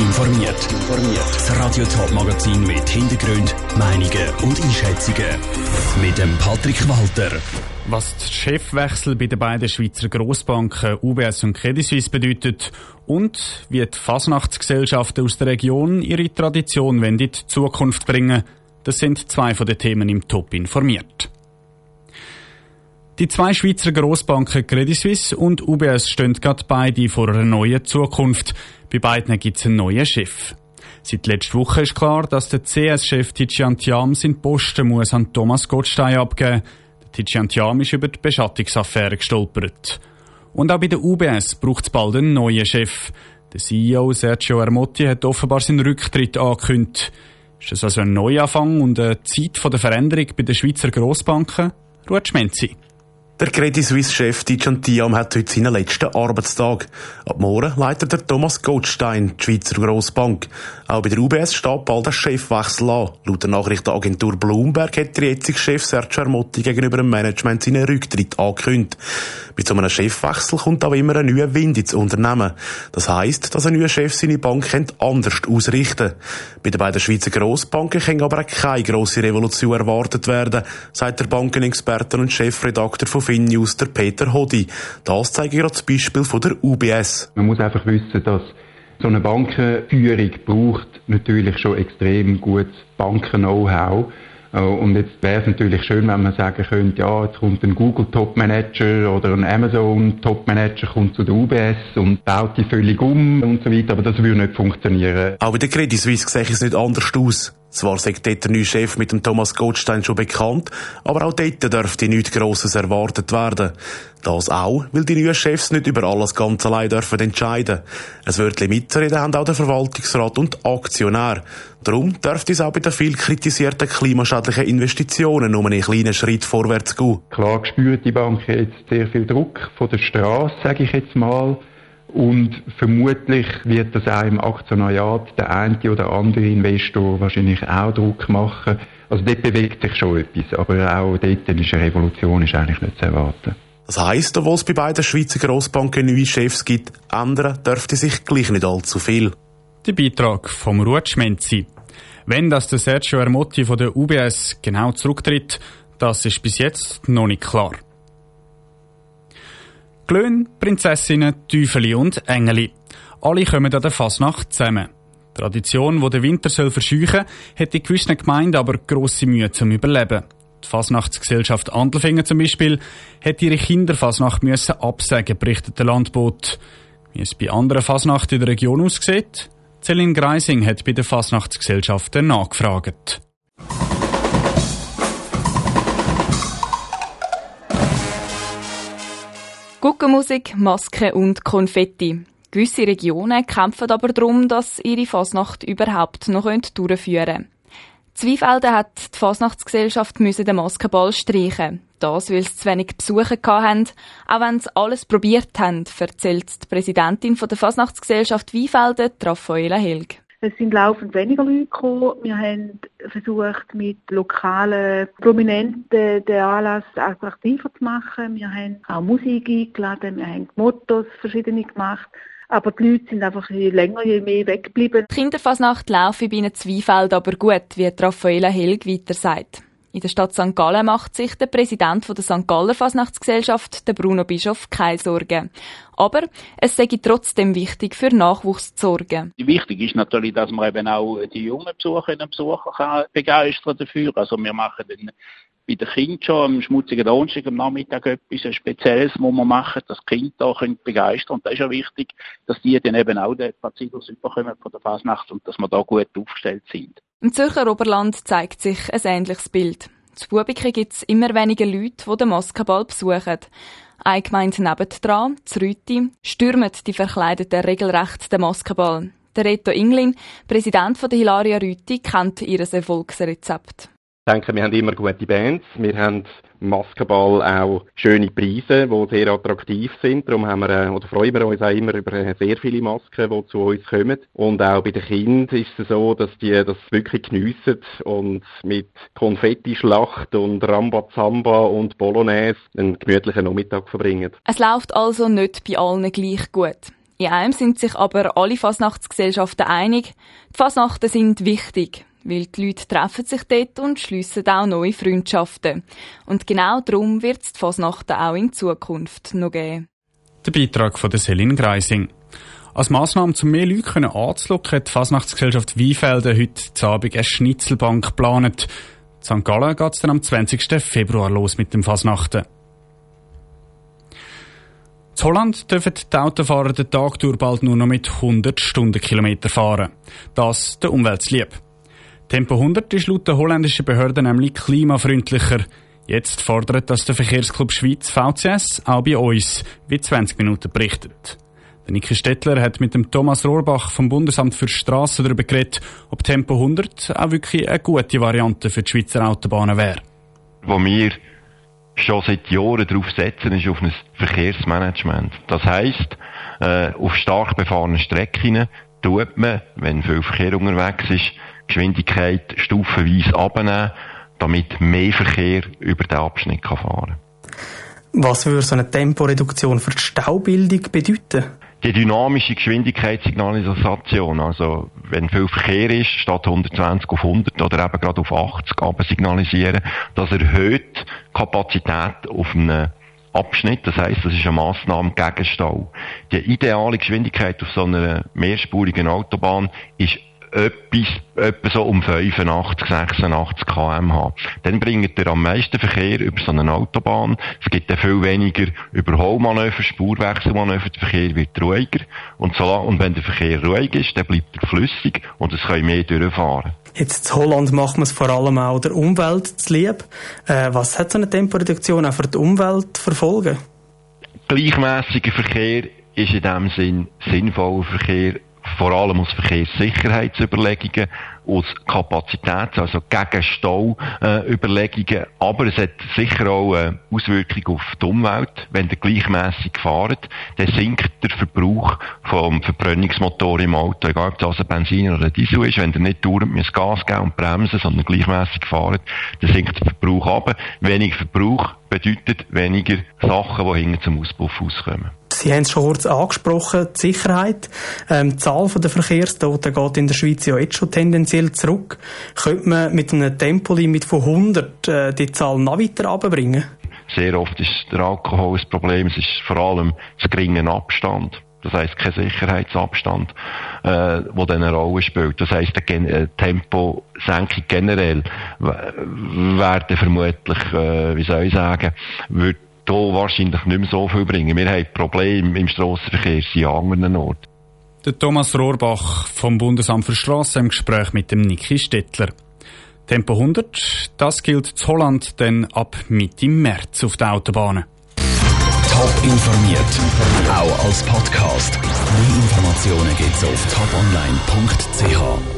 informiert. Das Radio Top Magazin mit Hintergrund, Meinungen und Einschätzungen mit dem Patrick Walter. Was die Chefwechsel bei den beiden Schweizer Grossbanken UBS und Credit Suisse bedeutet und wie die Fasnachtsgesellschaften aus der Region ihre Tradition in die Zukunft bringen, das sind zwei von den Themen im Top informiert. Die zwei Schweizer Grossbanken Credit Suisse und UBS stehen gerade beide vor einer neuen Zukunft. Bei beiden gibt es einen neuen Chef. Seit letzter Woche ist klar, dass der CS-Chef Tizian Tiam seinen Posten muss an Thomas Gottstein abgeben. Der Tizian Tiam ist über die Beschattungsaffäre gestolpert. Und auch bei der UBS braucht es bald einen neuen Chef. Der CEO Sergio Ermotti hat offenbar seinen Rücktritt angekündigt. Ist das also ein Neuanfang und eine Zeit der Veränderung bei den Schweizer Grossbanken? Ruhe Schmenzi. Der Credit Suisse-Chef Dijan Diam hat heute seinen letzten Arbeitstag. Ab morgen leitet der Thomas Goldstein die Schweizer Grossbank. Auch bei der UBS steht bald ein Chefwechsel an. Laut der Nachrichtenagentur Bloomberg hat der jetzige Chef Sergio Armotti gegenüber dem Management seinen Rücktritt angekündigt. Bei so einem Chefwechsel kommt auch immer ein neuer Wind ins Unternehmen. Das heisst, dass ein neuer Chef seine Bank anders ausrichten Bei den beiden Schweizer Grossbanken kann aber auch keine grosse Revolution erwartet werden, sagt der Bankenexperte und Chefredakteur von FinNews, der Peter Hodi. Das zeige ich das Beispiel von der UBS. Man muss einfach wissen, dass so eine Bankenführung braucht natürlich schon extrem gutes Banken-Know-how. Äh, und jetzt wäre es natürlich schön, wenn man sagen könnte, ja, jetzt kommt ein Google Top Manager oder ein Amazon Top Manager kommt zu der UBS und baut die völlig um und so weiter, aber das würde nicht funktionieren. Auch bei der Credit Suisse sehe ich es nicht anders aus. Zwar sagt dort der neue Chef mit dem Thomas Goldstein schon bekannt, aber auch dort dürfte nichts Grosses erwartet werden. Das auch, weil die neuen Chefs nicht über alles ganz allein dürfen entscheiden. Ein Wörtchen mitzureden haben auch der Verwaltungsrat und Aktionär. Darum dürfte es auch bei den viel kritisierten klimaschädlichen Investitionen um einen kleinen Schritt vorwärts gehen. Klar spürt die Bank jetzt sehr viel Druck von der Straße, sage ich jetzt mal. Und vermutlich wird das auch im Aktionariat der eine oder andere Investor wahrscheinlich auch Druck machen. Also dort bewegt sich schon etwas, aber auch dort ist eine Revolution ist eigentlich nicht zu erwarten. Das heisst, obwohl es bei beiden Schweizer Grossbanken neue Chefs gibt, ändern dürfte sich gleich nicht allzu viel. Der Beitrag vom Rutschmenzi. Wenn das der Sergio Ermotti von der UBS genau zurücktritt, das ist bis jetzt noch nicht klar. Glöhn, Prinzessinnen, Teufeli und Engeli. Alle kommen an der Fasnacht zusammen. Die Tradition, die den Winter soll verscheuchen, hat in gewissen Gemeinden aber grosse Mühe zum Überleben. Die Fasnachtsgesellschaft Andelfingen zum Beispiel hat ihre Kinderfasnacht müssen absagen, berichtet der Landboot. Wie es bei anderen Fasnachten in der Region aussieht? Celine Greising hat bei den Fasnachtsgesellschaften nachgefragt. Guckenmusik, Masken und Konfetti. Gewisse Regionen kämpfen aber darum, dass ihre Fasnacht überhaupt noch durchführen können. Zweifelden hat die Fasnachtsgesellschaft den Maskenball streichen. Das, weil sie zu wenig Besucher hatten. Auch wenn sie alles probiert haben, erzählt die Präsidentin der Fasnachtsgesellschaft Weinfelden, Raffaela Helg. Es sind laufend weniger Leute gekommen. Wir haben versucht, mit lokalen Prominenten den Anlass attraktiver zu machen. Wir haben auch Musik eingeladen, wir haben Mottos verschiedene gemacht. Aber die Leute sind einfach je länger, je mehr weggeblieben. Die Kinderfasnacht laufe bei ihnen Zweifeld aber gut, wie Raffaela Helg weiter sagt. In der Stadt St. Gallen macht sich der Präsident der St. Galler Fasnachtsgesellschaft, der Bruno Bischof, keine Sorgen. Aber es sei trotzdem wichtig, für Nachwuchs zu sorgen. Wichtig ist natürlich, dass man eben auch die jungen Besucherinnen und Besucher kann begeistern dafür. Also wir machen dann bei den Kindern schon am schmutzigen Donnerstag am Nachmittag etwas Spezielles, wo wir machen, dass die Kinder da können begeistern Und da ist ja wichtig, dass die dann eben auch den Pazifus überkommen von der Fasnacht und dass wir da gut aufgestellt sind. Im Zürcher Oberland zeigt sich ein ähnliches Bild. Zu Bubiken gibt es immer weniger Leute, die den Maskenball besuchen. Eine Gemeinde nebendran, Zrüti, stürmt die Verkleideten regelrecht den Maskenball. Der Reto Inglin, Präsident der Hilaria Rüti, kennt ihr Erfolgsrezept. Ich denke, wir haben immer gute Bands. Wir haben Maskenball auch schöne Preise, die sehr attraktiv sind. Darum haben wir, äh, oder freuen wir uns auch immer über äh, sehr viele Masken, die zu uns kommen. Und auch bei den Kindern ist es so, dass die das wirklich geniessen und mit Konfettischlacht und Rambazamba und Bolognese einen gemütlichen Nachmittag verbringen. Es läuft also nicht bei allen gleich gut. In einem sind sich aber alle Fasnachtsgesellschaften einig, die Fasnachten sind wichtig, weil die Leute treffen sich dort und schliessen auch neue Freundschaften. Und genau darum wird es die Fasnachten auch in Zukunft noch geben. Der Beitrag von der Selin Greising. Als Massnahme, um mehr Leute anzulocken, hat die Fasnachtsgesellschaft Weinfelden heute Abend eine Schnitzelbank geplant. In St. Gallen geht es dann am 20. Februar los mit dem Fasnachten. In Holland dürfen die Autofahrer den Tag durch bald nur noch mit 100 Stundenkilometer fahren. Das der Umwelt lieb. Tempo 100 ist laut der holländischen Behörden nämlich klimafreundlicher. Jetzt fordert das der Verkehrsclub Schweiz VCS auch bei uns, wie 20 Minuten berichtet. Der Niki Stettler hat mit dem Thomas Rohrbach vom Bundesamt für Straßen darüber geredet, ob Tempo 100 auch wirklich eine gute Variante für die Schweizer Autobahnen wäre. Wo wir schon seit Jahren darauf setzen, ist auf ein Verkehrsmanagement. Das heisst, äh, auf stark befahrenen Strecken tut man, wenn viel Verkehr unterwegs ist, Geschwindigkeit stufenweise abnehmen, damit mehr Verkehr über den Abschnitt kann fahren Was würde so eine Temporeduktion für die Staubildung bedeuten? Die dynamische Geschwindigkeitssignalisation, also wenn viel Verkehr ist, statt 120 auf 100 oder eben gerade auf 80 aber signalisieren, das erhöht die Kapazität auf einem Abschnitt. Das heißt, das ist eine Massnahme gegen Stau. Die ideale Geschwindigkeit auf so einer mehrspurigen Autobahn ist etwas, etwa so um 85, 86 kmh. Dann bringt er am meisten Verkehr über so eine Autobahn. Es gibt dann viel weniger Überholmanöver, Spurwechselmanöver. Der Verkehr wird ruhiger. Und, so, und wenn der Verkehr ruhig ist, dann bleibt er flüssig und es können mehr durchfahren. Jetzt in Holland macht man es vor allem auch der Umwelt zu lieb. Äh, was hat so eine Temporeduktion auch für die Umwelt verfolgen? Gleichmäßiger Verkehr ist in dem Sinn sinnvoller Verkehr vor allem aus Verkehrssicherheitsüberlegungen, aus Kapazitäts-, also gegen Stauüberlegungen. Aber es hat sicher auch eine Auswirkung auf die Umwelt. Wenn ihr gleichmässig fahrt, dann sinkt der Verbrauch vom Verbrennungsmotor im Auto, egal ob das also Benzin oder Diesel ist. Wenn ihr nicht dauernd müsst Gas geben und bremsen, sondern gleichmässig fahrt, dann sinkt der Verbrauch ab. Weniger Verbrauch bedeutet weniger Sachen, die hinten zum Auspuff auskommen. Sie haben es schon kurz angesprochen, die Sicherheit. Ähm, die Zahl der Verkehrstoten geht in der Schweiz ja jetzt schon tendenziell zurück. Könnte man mit einem Tempolimit von 100 äh, die Zahl noch weiter runterbringen? Sehr oft ist der Alkohol ein Problem. Es ist vor allem das geringe Abstand. Das heisst, kein Sicherheitsabstand, äh, wo dann eine Rolle spielt. Das heisst, eine äh, Temposenkung generell werden vermutlich, äh, wie soll ich sagen, wird hier wahrscheinlich nicht mehr so viel bringen. Wir haben Probleme im Strassenverkehr in anderen Orten. Der Thomas Rohrbach vom Bundesamt für Strassen im Gespräch mit dem Niki Stettler. Tempo 100, das gilt zu Holland dann ab Mitte März auf den Autobahnen. Top informiert, auch als Podcast. Mehr Informationen gibt's auf toponline.ch.